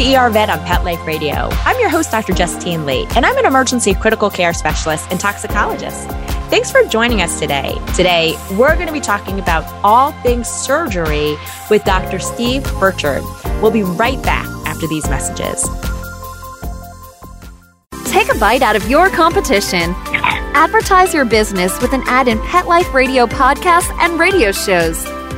To ER Vet on Pet Life Radio. I'm your host, Dr. Justine Lee, and I'm an emergency critical care specialist and toxicologist. Thanks for joining us today. Today, we're going to be talking about all things surgery with Dr. Steve Birchard. We'll be right back after these messages. Take a bite out of your competition. Advertise your business with an ad in Pet Life Radio podcasts and radio shows.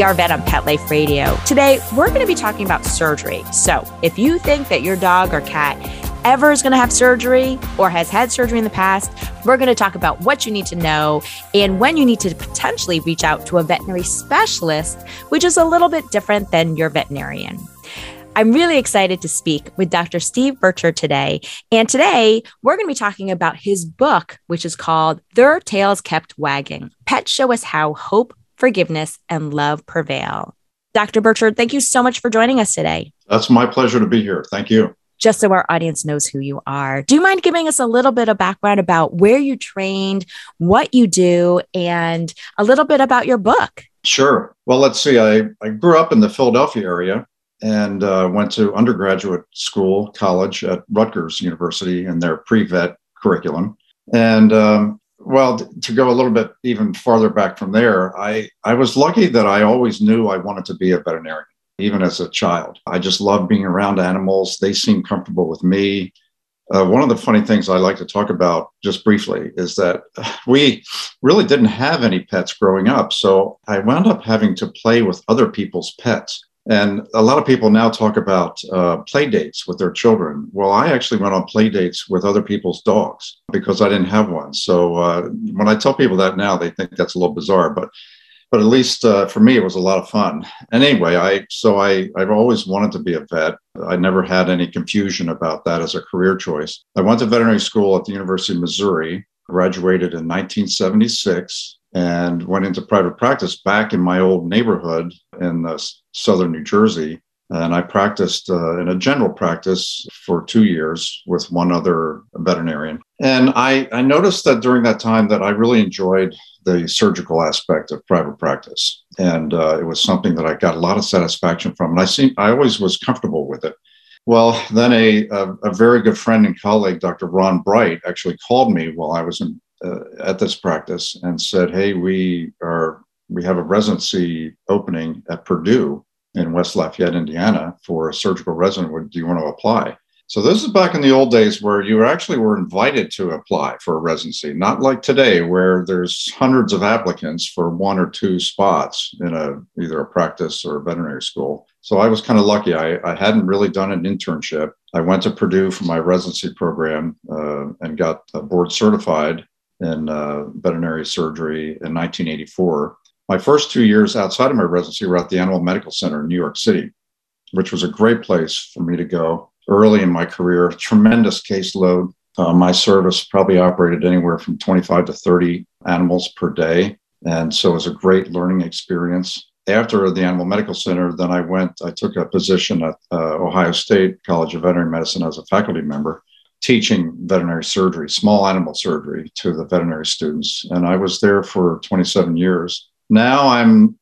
ER Vet on Pet Life Radio. Today, we're going to be talking about surgery. So, if you think that your dog or cat ever is going to have surgery or has had surgery in the past, we're going to talk about what you need to know and when you need to potentially reach out to a veterinary specialist, which is a little bit different than your veterinarian. I'm really excited to speak with Dr. Steve Birchard today. And today we're going to be talking about his book, which is called Their Tails Kept Wagging Pets Show Us How Hope, Forgiveness, and Love Prevail. Dr. Birchard, thank you so much for joining us today. That's my pleasure to be here. Thank you. Just so our audience knows who you are, do you mind giving us a little bit of background about where you trained, what you do, and a little bit about your book? Sure. Well, let's see. I, I grew up in the Philadelphia area and uh, went to undergraduate school, college at Rutgers University in their pre vet curriculum. And um, well, to go a little bit even farther back from there, I, I was lucky that I always knew I wanted to be a veterinarian, even as a child. I just loved being around animals. They seemed comfortable with me. Uh, one of the funny things I like to talk about just briefly is that we really didn't have any pets growing up. So I wound up having to play with other people's pets. And a lot of people now talk about uh, play dates with their children. Well, I actually went on play dates with other people's dogs because I didn't have one. So uh, when I tell people that now, they think that's a little bizarre, but but at least uh, for me, it was a lot of fun. And anyway, I so I I've always wanted to be a vet. I never had any confusion about that as a career choice. I went to veterinary school at the University of Missouri, graduated in 1976 and went into private practice back in my old neighborhood in uh, southern New Jersey. And I practiced uh, in a general practice for two years with one other veterinarian. And I, I noticed that during that time that I really enjoyed the surgical aspect of private practice. And uh, it was something that I got a lot of satisfaction from. And I seem, I always was comfortable with it. Well, then a, a, a very good friend and colleague, Dr. Ron Bright, actually called me while I was in uh, at this practice and said, "Hey, we are we have a residency opening at Purdue in West Lafayette, Indiana, for a surgical resident. Do you want to apply?" So this is back in the old days where you actually were invited to apply for a residency, not like today where there's hundreds of applicants for one or two spots in a either a practice or a veterinary school. So I was kind of lucky. I, I hadn't really done an internship. I went to Purdue for my residency program uh, and got board certified in uh, veterinary surgery in 1984. My first two years outside of my residency were at the Animal Medical Center in New York City, which was a great place for me to go early in my career. Tremendous caseload. Uh, my service probably operated anywhere from 25 to 30 animals per day. And so it was a great learning experience. After the Animal Medical Center, then I went, I took a position at uh, Ohio State College of Veterinary Medicine as a faculty member teaching veterinary surgery, small animal surgery to the veterinary students. And I was there for 27 years. Now I'm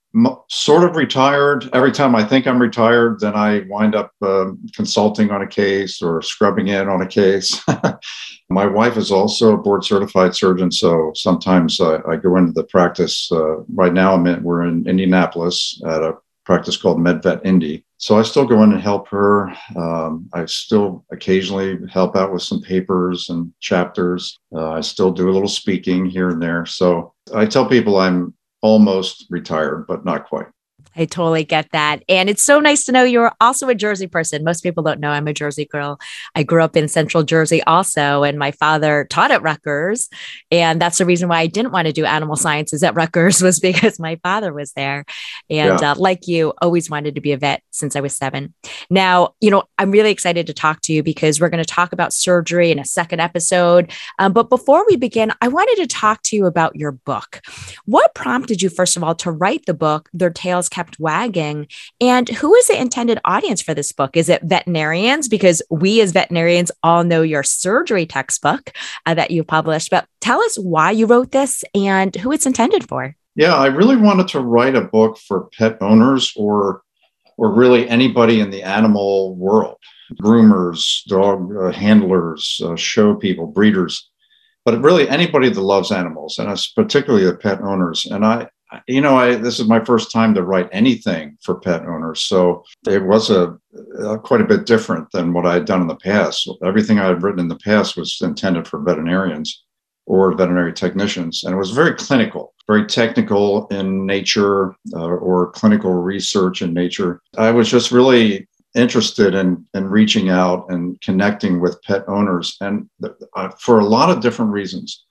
sort of retired. Every time I think I'm retired, then I wind up uh, consulting on a case or scrubbing in on a case. My wife is also a board certified surgeon, so sometimes I, I go into the practice. Uh, right now, I'm in, we're in Indianapolis at a practice called MedVet Indy. So I still go in and help her. Um, I still occasionally help out with some papers and chapters. Uh, I still do a little speaking here and there. So I tell people I'm almost retired, but not quite. I totally get that. And it's so nice to know you're also a Jersey person. Most people don't know I'm a Jersey girl. I grew up in central Jersey also, and my father taught at Rutgers. And that's the reason why I didn't want to do animal sciences at Rutgers was because my father was there. And yeah. uh, like you, always wanted to be a vet since I was seven. Now, you know, I'm really excited to talk to you because we're going to talk about surgery in a second episode. Um, but before we begin, I wanted to talk to you about your book. What prompted you, first of all, to write the book, Their Tails kept wagging. And who is the intended audience for this book? Is it veterinarians? Because we as veterinarians all know your surgery textbook uh, that you published. But tell us why you wrote this and who it's intended for. Yeah, I really wanted to write a book for pet owners or or really anybody in the animal world groomers, dog uh, handlers, uh, show people, breeders, but really anybody that loves animals, and it's particularly the pet owners. And I, you know, I this is my first time to write anything for pet owners, so it was a, a quite a bit different than what I had done in the past. Everything I had written in the past was intended for veterinarians or veterinary technicians, and it was very clinical, very technical in nature uh, or clinical research in nature. I was just really interested in in reaching out and connecting with pet owners, and uh, for a lot of different reasons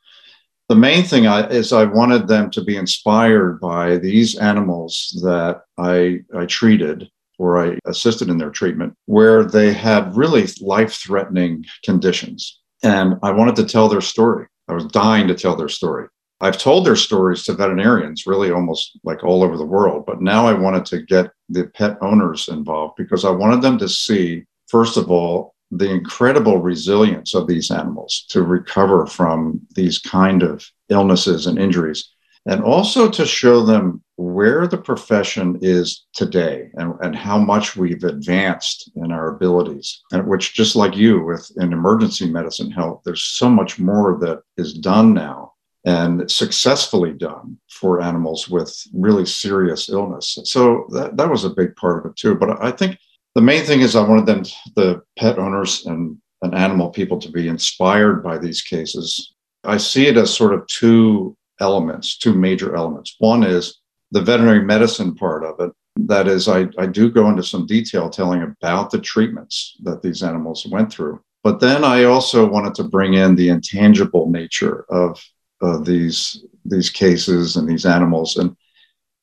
the main thing I, is I wanted them to be inspired by these animals that I, I treated or I assisted in their treatment, where they had really life threatening conditions. And I wanted to tell their story. I was dying to tell their story. I've told their stories to veterinarians really almost like all over the world, but now I wanted to get the pet owners involved because I wanted them to see, first of all, the incredible resilience of these animals to recover from these kind of illnesses and injuries and also to show them where the profession is today and, and how much we've advanced in our abilities and which just like you with in emergency medicine health there's so much more that is done now and successfully done for animals with really serious illness. So that, that was a big part of it too but i think the main thing is I wanted them, the pet owners and, and animal people, to be inspired by these cases. I see it as sort of two elements, two major elements. One is the veterinary medicine part of it. That is, I, I do go into some detail telling about the treatments that these animals went through. But then I also wanted to bring in the intangible nature of uh, these these cases and these animals, and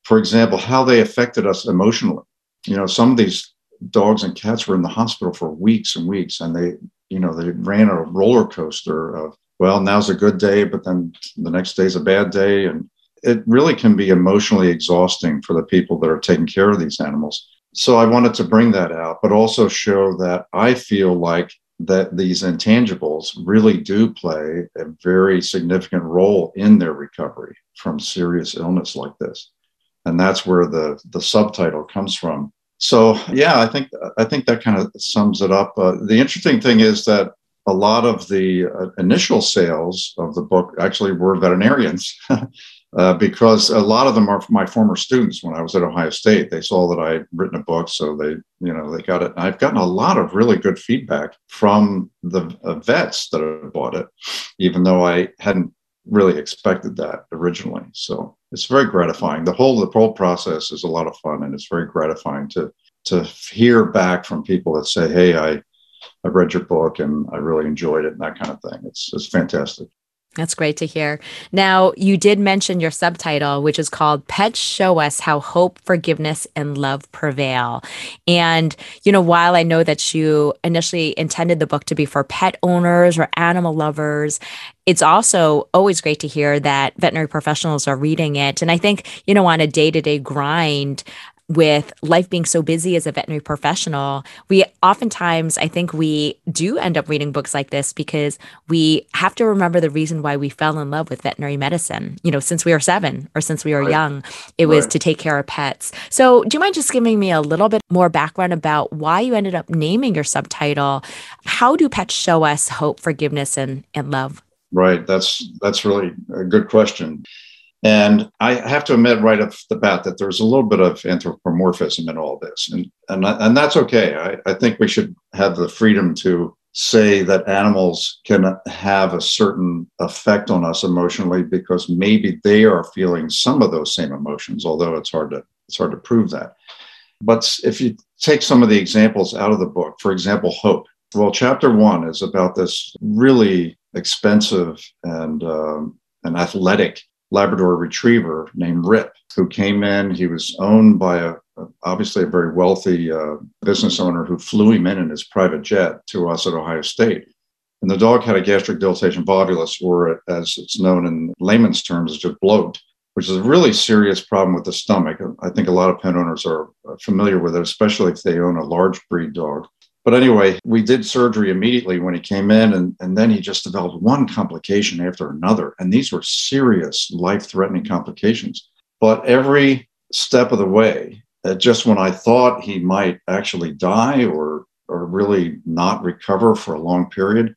for example, how they affected us emotionally. You know, some of these dogs and cats were in the hospital for weeks and weeks, and they, you know, they ran a roller coaster of, well, now's a good day, but then the next day's a bad day, and it really can be emotionally exhausting for the people that are taking care of these animals. So I wanted to bring that out, but also show that I feel like that these intangibles really do play a very significant role in their recovery from serious illness like this. And that's where the, the subtitle comes from so yeah, I think I think that kind of sums it up. Uh, the interesting thing is that a lot of the uh, initial sales of the book actually were veterinarians. Uh, because a lot of them are my former students when I was at Ohio State. They saw that I had written a book, so they, you know, they got it. And I've gotten a lot of really good feedback from the uh, vets that have bought it, even though I hadn't really expected that originally. So it's very gratifying. The whole the whole process is a lot of fun, and it's very gratifying to to hear back from people that say, "Hey, I I read your book and I really enjoyed it," and that kind of thing. It's it's fantastic. That's great to hear. Now, you did mention your subtitle, which is called Pets Show Us How Hope, Forgiveness, and Love Prevail. And, you know, while I know that you initially intended the book to be for pet owners or animal lovers, it's also always great to hear that veterinary professionals are reading it. And I think, you know, on a day to day grind, with life being so busy as a veterinary professional, we oftentimes, I think we do end up reading books like this because we have to remember the reason why we fell in love with veterinary medicine. You know, since we were seven or since we were right. young, it was right. to take care of pets. So, do you mind just giving me a little bit more background about why you ended up naming your subtitle? How do pets show us hope, forgiveness, and, and love? Right. That's that's really a good question. And I have to admit right off the bat that there's a little bit of anthropomorphism in all this. And, and, and that's okay. I, I think we should have the freedom to say that animals can have a certain effect on us emotionally because maybe they are feeling some of those same emotions, although it's hard to it's hard to prove that. But if you take some of the examples out of the book, for example, hope. Well, chapter one is about this really expensive and um, an athletic Labrador retriever named Rip, who came in. He was owned by a, obviously a very wealthy uh, business owner who flew him in in his private jet to us at Ohio State. And the dog had a gastric dilatation volvulus, or as it's known in layman's terms, just a bloat, which is a really serious problem with the stomach. I think a lot of pet owners are familiar with it, especially if they own a large breed dog. But anyway, we did surgery immediately when he came in, and, and then he just developed one complication after another. And these were serious, life threatening complications. But every step of the way, uh, just when I thought he might actually die or, or really not recover for a long period,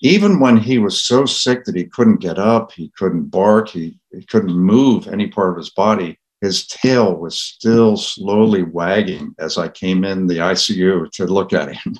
even when he was so sick that he couldn't get up, he couldn't bark, he, he couldn't move any part of his body, his tail was still slowly wagging as I came in the ICU to look at him.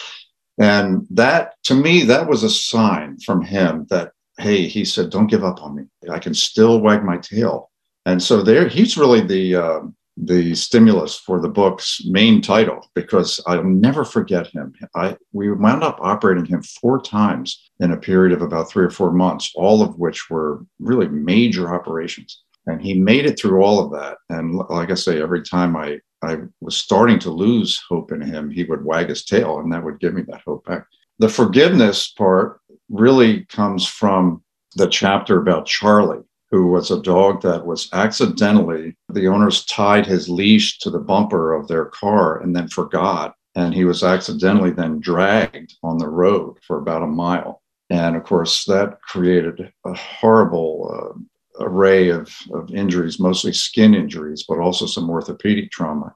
and that, to me, that was a sign from him that, hey, he said, don't give up on me. I can still wag my tail. And so there, he's really the, uh, the stimulus for the book's main title because I'll never forget him. I we wound up operating him four times in a period of about three or four months, all of which were really major operations and he made it through all of that. And like i say every time i i was starting to lose hope in him he would wag his tail and that would give me that hope back. The forgiveness part really comes from the chapter about charlie who was a dog that was accidentally the owners tied his leash to the bumper of their car and then forgot. And he was accidentally then dragged on the road for about a mile. And of course that created a horrible uh, array of, of injuries, mostly skin injuries, but also some orthopedic trauma.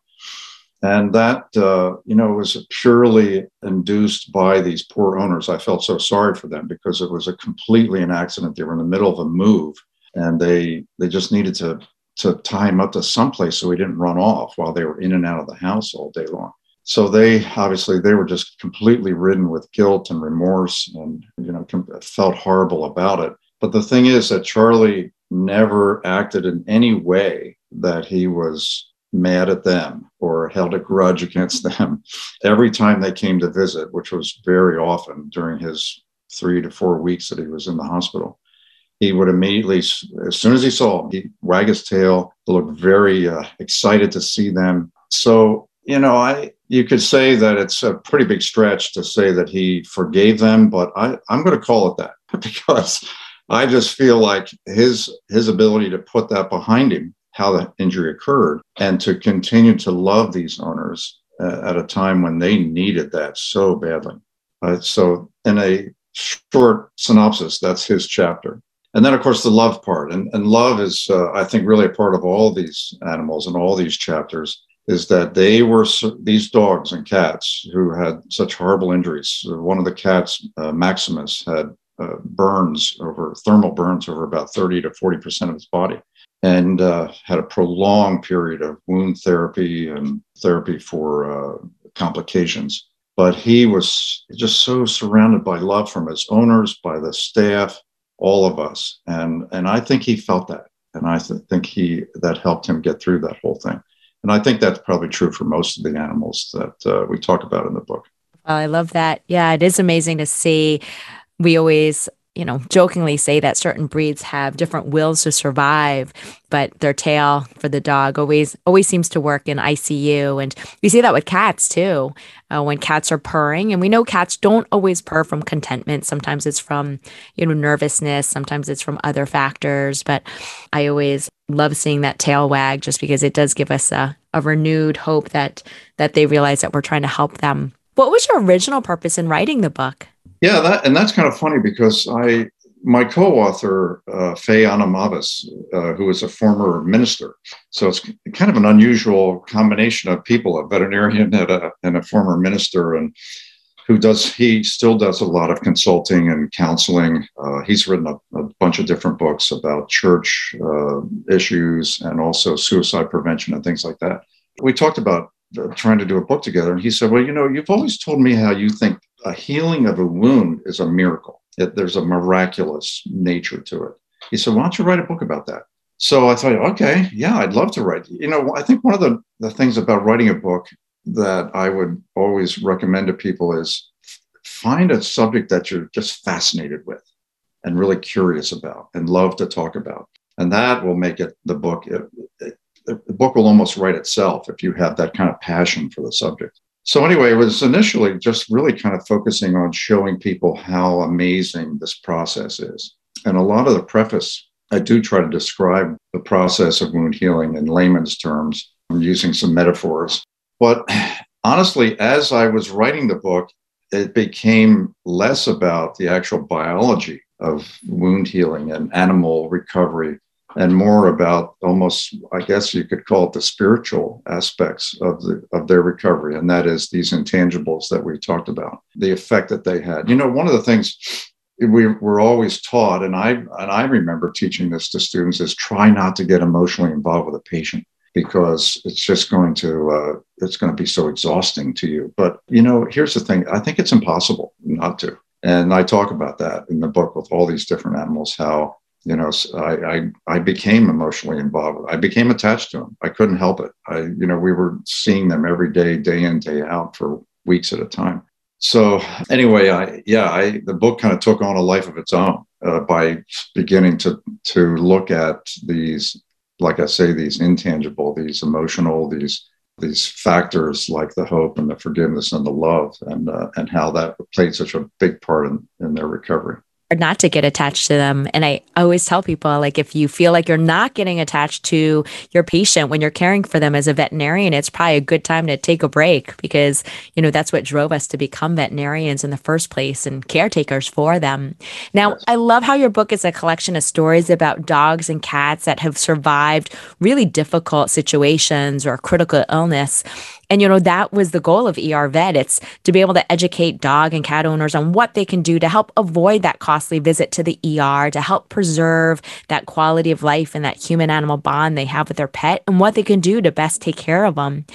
And that, uh, you know, was purely induced by these poor owners. I felt so sorry for them because it was a completely an accident. They were in the middle of a move and they they just needed to to tie him up to someplace so he didn't run off while they were in and out of the house all day long. So they obviously they were just completely ridden with guilt and remorse and you know felt horrible about it. But the thing is that Charlie never acted in any way that he was mad at them or held a grudge against them. Every time they came to visit, which was very often during his three to four weeks that he was in the hospital, he would immediately, as soon as he saw them, he'd wag his tail, look very uh, excited to see them. So, you know, I you could say that it's a pretty big stretch to say that he forgave them, but I, I'm going to call it that because I just feel like his his ability to put that behind him, how the injury occurred, and to continue to love these owners uh, at a time when they needed that so badly. Uh, so, in a short synopsis, that's his chapter. And then, of course, the love part. And, and love is, uh, I think, really a part of all these animals and all these chapters is that they were these dogs and cats who had such horrible injuries. One of the cats, uh, Maximus, had uh, burns over thermal burns over about 30 to 40% of his body and uh, had a prolonged period of wound therapy and therapy for uh, complications. But he was just so surrounded by love from his owners, by the staff, all of us. And, and I think he felt that. And I th- think he that helped him get through that whole thing. And I think that's probably true for most of the animals that uh, we talk about in the book. I love that. Yeah, it is amazing to see we always you know, jokingly say that certain breeds have different wills to survive, but their tail for the dog always always seems to work in ICU. And we see that with cats too. Uh, when cats are purring, and we know cats don't always purr from contentment. Sometimes it's from you know nervousness. Sometimes it's from other factors. But I always love seeing that tail wag just because it does give us a, a renewed hope that that they realize that we're trying to help them. What was your original purpose in writing the book? Yeah, that and that's kind of funny because I my co-author uh, Faye Anamavis, uh, who is a former minister, so it's kind of an unusual combination of people: a veterinarian and a, and a former minister, and who does he still does a lot of consulting and counseling. Uh, he's written a, a, bunch of different books about church uh, issues and also suicide prevention and things like that. We talked about uh, trying to do a book together, and he said, "Well, you know, you've always told me how you think a healing of a wound is a miracle. That there's a miraculous nature to it." He said, "Why don't you write a book about that?" So I thought, okay, yeah, I'd love to write. You know, I think one of the, the things about writing a book that I would always recommend to people is find a subject that you're just fascinated with and really curious about and love to talk about. And that will make it the book. It, it, the book will almost write itself if you have that kind of passion for the subject. So, anyway, it was initially just really kind of focusing on showing people how amazing this process is. And a lot of the preface, I do try to describe the process of wound healing in layman's terms. I'm using some metaphors but honestly, as I was writing the book, it became less about the actual biology of wound healing and animal recovery and more about almost i guess you could call it the spiritual aspects of the of their recovery and that is these intangibles that we talked about the effect that they had. You know one of the things we were always taught and i and i remember teaching this to students is try not to get emotionally involved with a patient because it's just going to uh, it's going to be so exhausting to you. But you know here's the thing i think it's impossible not to. And i talk about that in the book with all these different animals how you know I, I i became emotionally involved. I became attached to them i couldn't help it. I you know we were seeing them every day day in day out for weeks at a time. So anyway i yeah i the book kind of took on a life of its own uh, by beginning to to look at these like I say, these intangible, these emotional, these these factors like the hope and the forgiveness and the love, and uh, and how that played such a big part in, in their recovery not to get attached to them. And I always tell people like if you feel like you're not getting attached to your patient when you're caring for them as a veterinarian, it's probably a good time to take a break because, you know, that's what drove us to become veterinarians in the first place and caretakers for them. Now, I love how your book is a collection of stories about dogs and cats that have survived really difficult situations or critical illness and, you know, that was the goal of ER Vet. It's to be able to educate dog and cat owners on what they can do to help avoid that costly visit to the ER, to help preserve that quality of life and that human animal bond they have with their pet, and what they can do to best take care of them.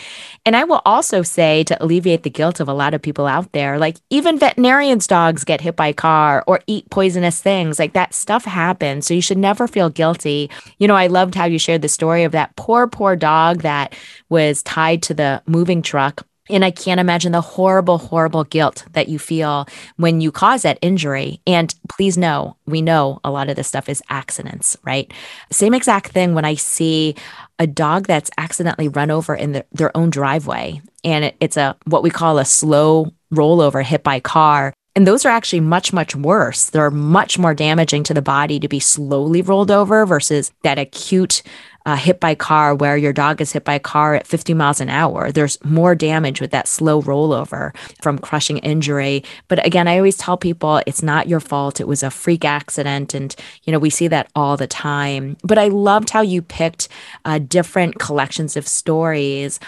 And I will also say to alleviate the guilt of a lot of people out there, like even veterinarians' dogs get hit by a car or eat poisonous things. Like that stuff happens. So you should never feel guilty. You know, I loved how you shared the story of that poor, poor dog that was tied to the moving truck. And I can't imagine the horrible, horrible guilt that you feel when you cause that injury. And please know, we know a lot of this stuff is accidents, right? Same exact thing when I see a dog that's accidentally run over in the, their own driveway. And it, it's a what we call a slow rollover hit by car. And those are actually much, much worse. They're much more damaging to the body to be slowly rolled over versus that acute uh, hit by car where your dog is hit by a car at 50 miles an hour. There's more damage with that slow rollover from crushing injury. But again, I always tell people it's not your fault. It was a freak accident. And, you know, we see that all the time. But I loved how you picked uh, different collections of stories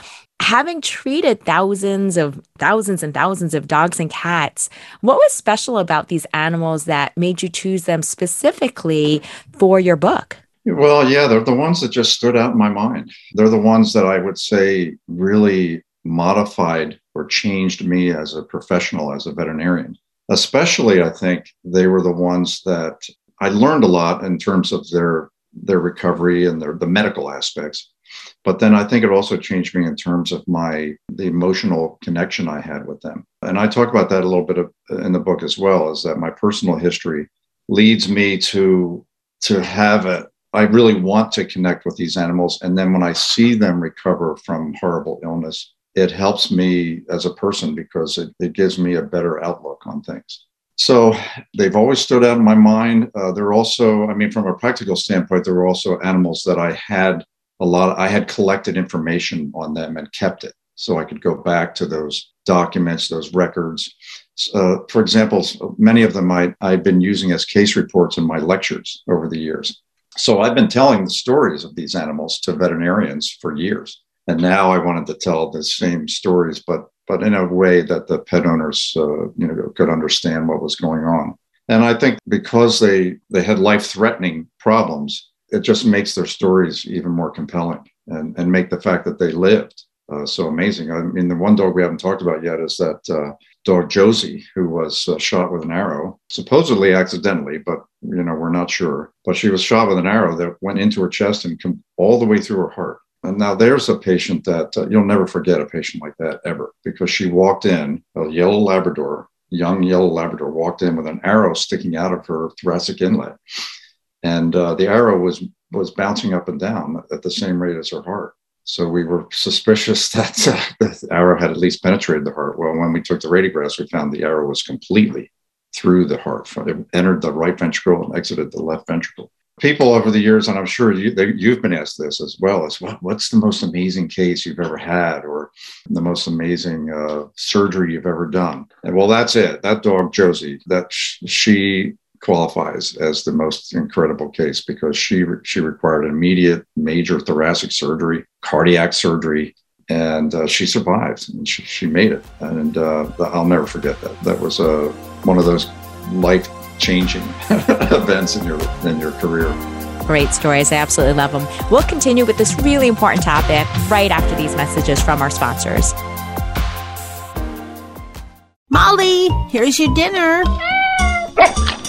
having treated thousands of thousands and thousands of dogs and cats, what was special about these animals that made you choose them specifically for your book? Well, yeah, they're the ones that just stood out in my mind. They're the ones that I would say really modified or changed me as a professional, as a veterinarian. Especially, I think they were the ones that I learned a lot in terms of their their recovery and their the medical aspects. But then I think it also changed me in terms of my the emotional connection I had with them. And I talk about that a little bit of, in the book as well. Is that my personal history leads me to to have a, I really want to connect with these animals. And then when I see them recover from horrible illness, it helps me as a person because it, it gives me a better outlook on things. So they've always stood out in my mind. Uh, there are also, I mean, from a practical standpoint, there were also animals that I had a lot, I had collected information on them and kept it. So I could go back to those documents, those records. Uh, for example, many of them I, I've been using as case reports in my lectures over the years. So I've been telling the stories of these animals to veterinarians for years. And now I wanted to tell the same stories, but but in a way that the pet owners, uh, you know, could understand what was going on. And I think because they they had life threatening problems, it just makes their stories even more compelling and and make the fact that they lived uh, so amazing. I mean, the one dog we haven't talked about yet is that uh, dog Josie, who was uh, shot with an arrow, supposedly accidentally, but you know we're not sure. But she was shot with an arrow that went into her chest and come all the way through her heart. And now there's a patient that uh, you'll never forget a patient like that ever because she walked in, a yellow Labrador, young yellow Labrador, walked in with an arrow sticking out of her thoracic inlet. And uh, the arrow was, was bouncing up and down at the same rate as her heart. So we were suspicious that uh, the arrow had at least penetrated the heart. Well, when we took the radiographs, we found the arrow was completely through the heart. It entered the right ventricle and exited the left ventricle people over the years, and I'm sure you, have been asked this as well, is what, what's the most amazing case you've ever had or the most amazing uh, surgery you've ever done? And well, that's it. That dog, Josie, that sh- she qualifies as the most incredible case because she, she required immediate major thoracic surgery, cardiac surgery, and uh, she survived and she, she made it. And uh, I'll never forget that. That was uh, one of those life changing events in your in your career. Great stories. I absolutely love them. We'll continue with this really important topic right after these messages from our sponsors. Molly, here's your dinner.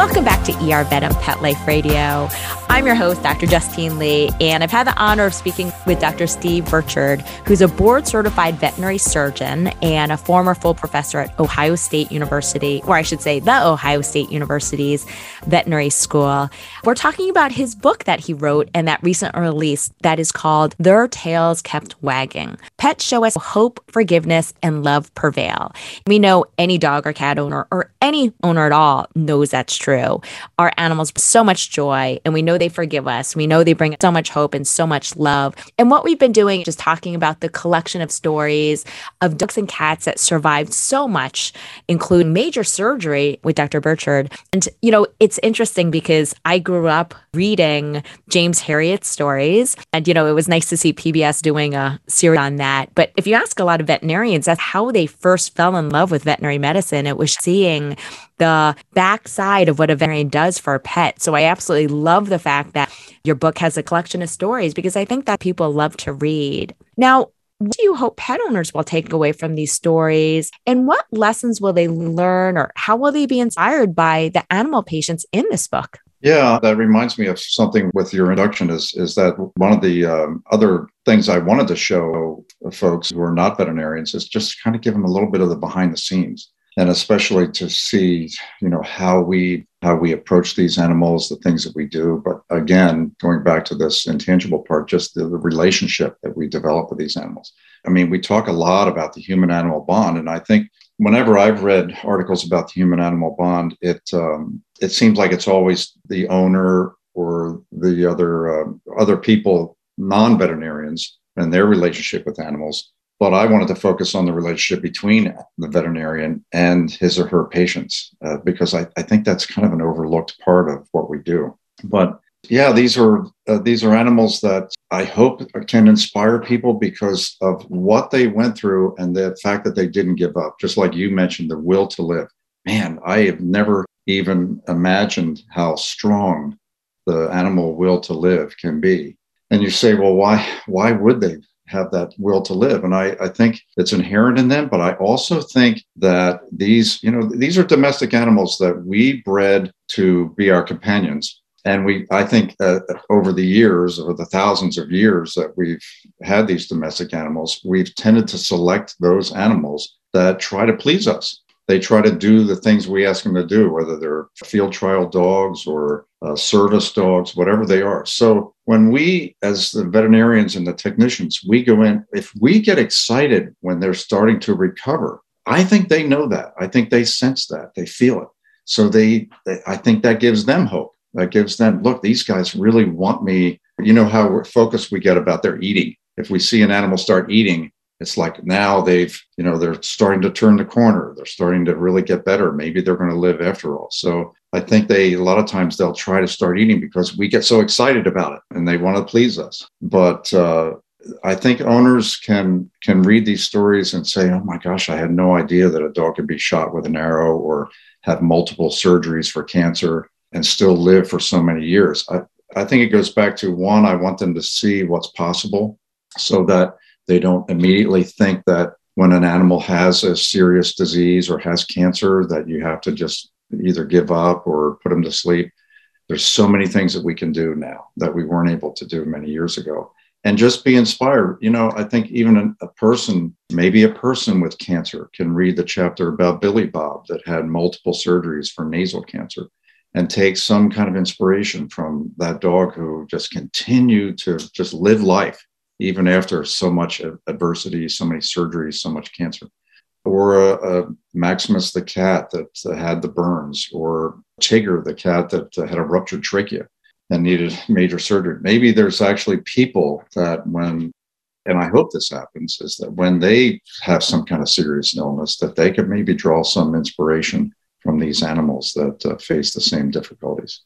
Welcome back to ER Vet Pet Life Radio. I'm your host, Dr. Justine Lee, and I've had the honor of speaking with Dr. Steve Birchard, who's a board certified veterinary surgeon and a former full professor at Ohio State University, or I should say, the Ohio State University's veterinary school. We're talking about his book that he wrote and that recent release that is called Their Tails Kept Wagging. Pets show us hope, forgiveness, and love prevail. We know any dog or cat owner or any owner at all knows that's true. Our animals so much joy, and we know they forgive us. We know they bring so much hope and so much love. And what we've been doing is just talking about the collection of stories of dogs and cats that survived so much, including major surgery with Dr. Birchard. And, you know, it's interesting because I grew up reading James Herriot's stories. And, you know, it was nice to see PBS doing a series on that. But if you ask a lot of veterinarians, that's how they first fell in love with veterinary medicine. It was seeing the backside of what a veterinarian does for a pet. So I absolutely love the fact that your book has a collection of stories because I think that people love to read. Now, what do you hope pet owners will take away from these stories? And what lessons will they learn or how will they be inspired by the animal patients in this book? Yeah, that reminds me of something with your introduction is, is that one of the um, other things I wanted to show folks who are not veterinarians is just kind of give them a little bit of the behind the scenes and especially to see you know how we how we approach these animals the things that we do but again going back to this intangible part just the, the relationship that we develop with these animals i mean we talk a lot about the human animal bond and i think whenever i've read articles about the human animal bond it um, it seems like it's always the owner or the other uh, other people, non-veterinarians, and their relationship with animals. But I wanted to focus on the relationship between the veterinarian and his or her patients uh, because I, I think that's kind of an overlooked part of what we do. But yeah, these are uh, these are animals that I hope can inspire people because of what they went through and the fact that they didn't give up. Just like you mentioned, the will to live. Man, I have never even imagined how strong the animal will to live can be. And you say, well, why why would they have that will to live? And I, I think it's inherent in them, but I also think that these, you know, these are domestic animals that we bred to be our companions and we i think uh, over the years over the thousands of years that we've had these domestic animals we've tended to select those animals that try to please us they try to do the things we ask them to do whether they're field trial dogs or uh, service dogs whatever they are. So when we as the veterinarians and the technicians we go in if we get excited when they're starting to recover i think they know that. I think they sense that. They feel it. So they, they i think that gives them hope. That gives them look these guys really want me. You know how focused we get about their eating. If we see an animal start eating it's like now they've you know they're starting to turn the corner. They're starting to really get better. Maybe they're going to live after all. So i think they a lot of times they'll try to start eating because we get so excited about it and they want to please us. But uh, i think owners can can read these stories and say oh my gosh i had no idea that a dog could be shot with an arrow or have multiple surgeries for cancer and still live for so many years. I, I think it goes back to one, I want them to see what's possible so that they don't immediately think that when an animal has a serious disease or has cancer, that you have to just either give up or put them to sleep. There's so many things that we can do now that we weren't able to do many years ago. And just be inspired. You know, I think even a, person, maybe a person with cancer, can read the chapter about Billy Bob that had multiple surgeries for nasal cancer and take some kind of inspiration from that dog who just continued to just live life even after so much adversity, so many surgeries, so much cancer. Or Maximus the cat that uh, had the burns, or Tigger the cat that uh, had a ruptured trachea and needed major surgery. Maybe there's actually people that when and I hope this happens, is that when they have some kind of serious illness, that they could maybe draw some inspiration from these animals that uh, face the same difficulties.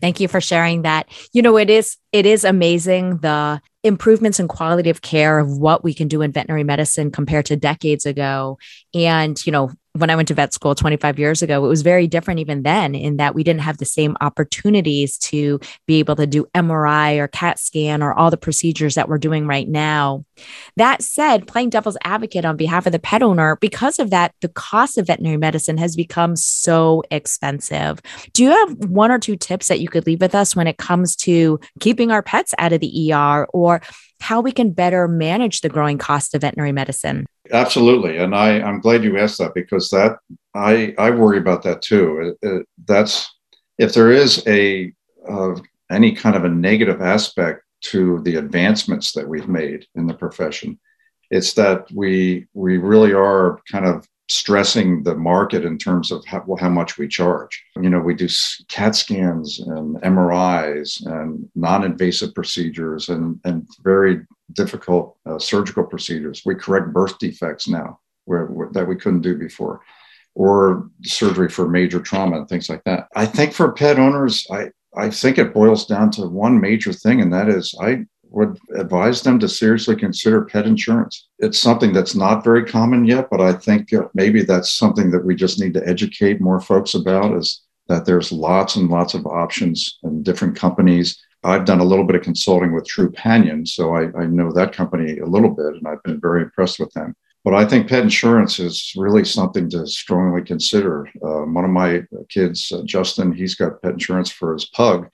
Thank you for sharing that. You know, it is it is amazing the improvements in quality of care of what we can do in veterinary medicine compared to decades ago. And, you know, when I went to vet school 25 years ago, it was very different even then in that we didn't have the same opportunities to be able to do MRI or CAT scan or all the procedures that we're doing right now. That said, playing devil's advocate on behalf of the pet owner, because of that, the cost of veterinary medicine has become so expensive. Do you have one or two tips that you could leave with us when it comes to keeping our pets out of the ER or how we can better manage the growing cost of veterinary medicine? Absolutely, and I, I'm glad you asked that because that I I worry about that too. It, it, that's if there is a uh, any kind of a negative aspect to the advancements that we've made in the profession, it's that we we really are kind of stressing the market in terms of how, how much we charge. You know, we do CAT scans and MRIs and non-invasive procedures and and very difficult uh, surgical procedures. We correct birth defects now where, where, that we couldn't do before, or surgery for major trauma and things like that. I think for pet owners, I, I think it boils down to one major thing, and that is I would advise them to seriously consider pet insurance. It's something that's not very common yet, but I think uh, maybe that's something that we just need to educate more folks about is that there's lots and lots of options and different companies I've done a little bit of consulting with Trupanion, so I, I, know that company a little bit, and I've been very impressed with them. But I think pet insurance is really something to strongly consider. Uh, one of my kids, uh, Justin, he's got pet insurance for his pug.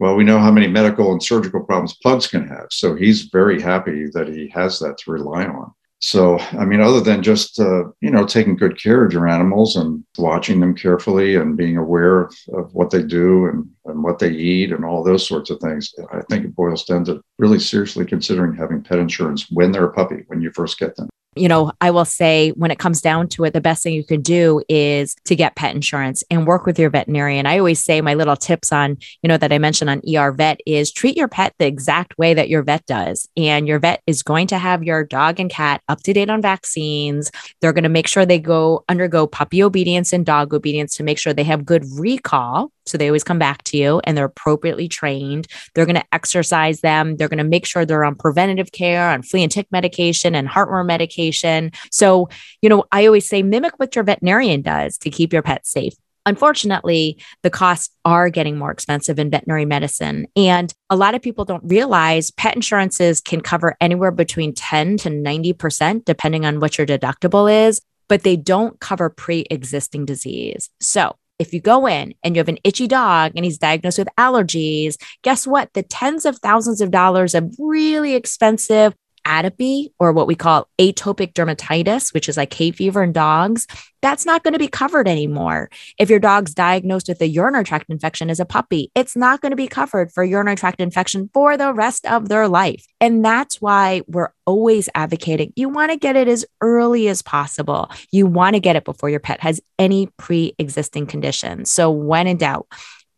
Well, we know how many medical and surgical problems pugs can have, so he's very happy that he has that to rely on. So, I mean, other than just, uh, you know, taking good care of your animals and watching them carefully and being aware of, of what they do and, and what they eat and all those sorts of things, I think it boils down to really seriously considering having pet insurance when they're a puppy, when you first get them. You know, I will say when it comes down to it, the best thing you can do is to get pet insurance and work with your veterinarian. I always say my little tips on, you know, that I mentioned on ER Vet is treat your pet the exact way that your vet does. And your vet is going to have your dog and cat up to date on vaccines. They're going to make sure they go undergo puppy obedience and dog obedience to make sure they have good recall so they always come back to you and they're appropriately trained. They're going to exercise them. They're going to make sure they're on preventative care, on flea and tick medication and heartworm medication. So, you know, I always say mimic what your veterinarian does to keep your pet safe. Unfortunately, the costs are getting more expensive in veterinary medicine. And a lot of people don't realize pet insurances can cover anywhere between 10 to 90%, depending on what your deductible is, but they don't cover pre existing disease. So if you go in and you have an itchy dog and he's diagnosed with allergies, guess what? The tens of thousands of dollars of really expensive atopy or what we call atopic dermatitis, which is like hay fever in dogs, that's not going to be covered anymore. If your dog's diagnosed with a urinary tract infection as a puppy, it's not going to be covered for urinary tract infection for the rest of their life. And that's why we're always advocating you want to get it as early as possible. You want to get it before your pet has any pre existing conditions. So, when in doubt,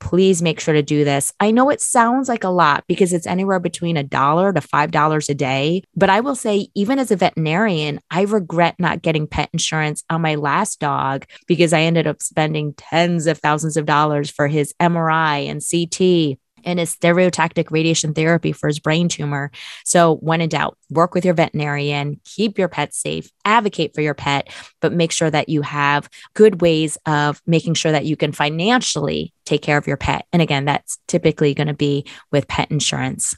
please make sure to do this. I know it sounds like a lot because it's anywhere between a dollar to five dollars a day. But I will say, even as a veterinarian, I regret not getting pet insurance on my last dog because I ended up spending tens of thousands of dollars for his MRI and CT and his stereotactic radiation therapy for his brain tumor. So, when in doubt, work with your veterinarian, keep your pet safe, advocate for your pet, but make sure that you have good ways of making sure that you can financially take care of your pet. And again, that's typically going to be with pet insurance.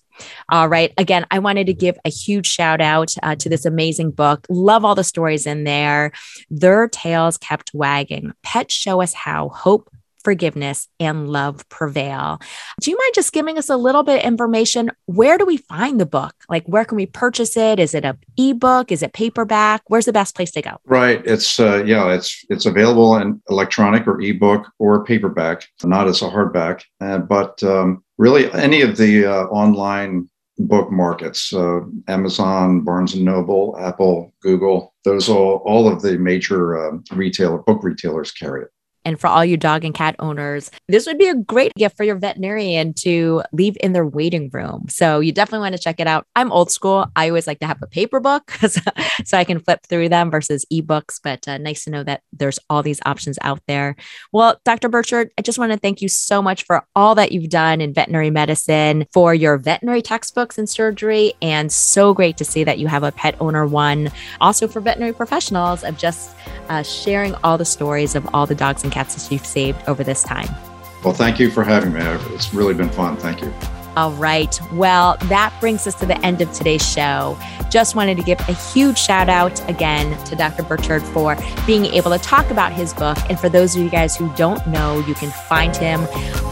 All right. Again, I wanted to give a huge shout out uh, to this amazing book. Love all the stories in there. Their tails kept wagging. Pets show us how hope, forgiveness, and love prevail. Do you mind just giving us a little bit of information? Where do we find the book? Like, where can we purchase it? Is it a ebook? Is it paperback? Where's the best place to go? Right. It's uh, yeah. It's it's available in electronic or ebook or paperback, not as a hardback. Uh, but um, really, any of the uh, online book markets uh, amazon barnes and noble apple google those all all of the major uh, retailer book retailers carry it and for all you dog and cat owners, this would be a great gift for your veterinarian to leave in their waiting room. So you definitely want to check it out. I'm old school. I always like to have a paper book so I can flip through them versus ebooks, but uh, nice to know that there's all these options out there. Well, Dr. Birchard, I just want to thank you so much for all that you've done in veterinary medicine, for your veterinary textbooks and surgery, and so great to see that you have a pet owner one. Also for veterinary professionals of just uh, sharing all the stories of all the dogs and cats cats that you've saved over this time. Well, thank you for having me. It's really been fun. Thank you. All right. Well, that brings us to the end of today's show. Just wanted to give a huge shout out again to Dr. Birchard for being able to talk about his book. And for those of you guys who don't know, you can find him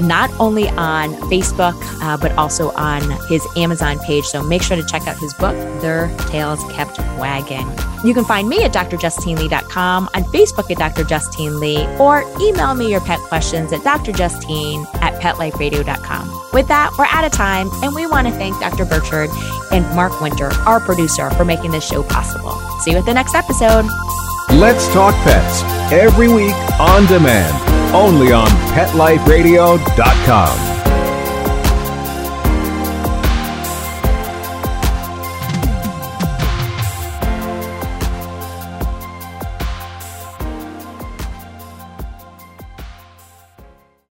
not only on Facebook, uh, but also on his Amazon page. So make sure to check out his book, Their Tails Kept Wagging. You can find me at drjustinelee.com, on Facebook at Dr. Justine Lee, or email me your pet questions at drjustine at petliferadio.com. With that, we're out of time, and we want to thank Dr. Birchard and Mark Winter, our producer, for making this show possible. See you at the next episode. Let's Talk Pets, every week on demand, only on PetLifeRadio.com.